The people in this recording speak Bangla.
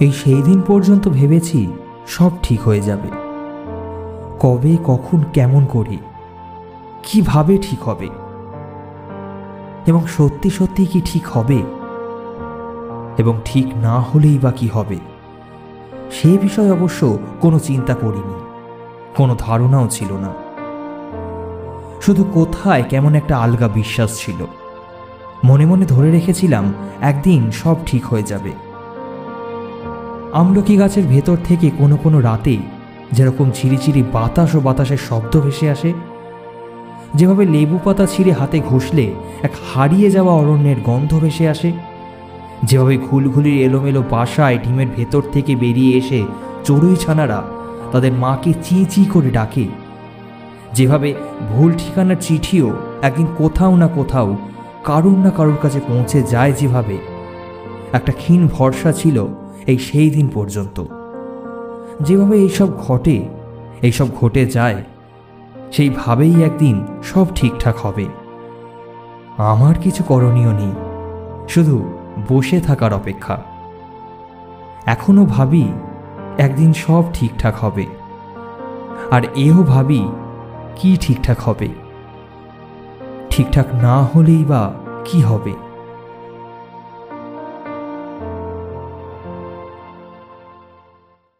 এই সেই দিন পর্যন্ত ভেবেছি সব ঠিক হয়ে যাবে। কবে, কখন, কেমন করি, কীভাবে ঠিক হবে? এবং সত্যি সত্যি কি ঠিক হবে? এবং ঠিক না হলেই বা কি হবে? সে বিষয়ে অবশ্য কোনো চিন্তা করিনি, কোনো ধারণাও ছিল না। শুধু কোথায় কেমন একটা আলগা বিশ্বাস ছিল। মনে মনে ধরে রেখেছিলাম, একদিন সব ঠিক হয়ে যাবে। আমলকি গাছের ভেতর থেকে কোনো কোনো রাতে যেরকম ছিঁড়িচিড়ি বাতাস ও বাতাসের শব্দ ভেসে আসে, যেভাবে লেবু পাতা ছিঁড়ে হাতে ঘষলে এক হারিয়ে যাওয়া অরণ্যের গন্ধ ভেসে আসে, যেভাবে ঘুলঘুলির এলোমেলো বাসায় ডিমের ভেতর থেকে বেরিয়ে এসে চড়ুই ছানারা তাদের মাকে চি চি করে ডাকে। যেভাবে ভুল ঠিকানার চিঠিও একদিন কোথাও না কোথাও, কারুর না কারুর কাছে পৌঁছে যায় যেভাবে। একটা ক্ষীণ ভরসা ছিল এই সেই দিন পর্যন্ত। যেভাবে এইসব ঘটে এইসব ঘটে যায়, সেইভাবেই একদিন সব ঠিকঠাক হবে। আমার কিছু করণীয় নেই, শুধু বসে থাকার অপেক্ষা। এখনও ভাবি একদিন সব ঠিকঠাক হবে, আর এও ভাবি কি ঠিকঠাক হবে। ঠিকঠাক না হলেই বা কি হবে?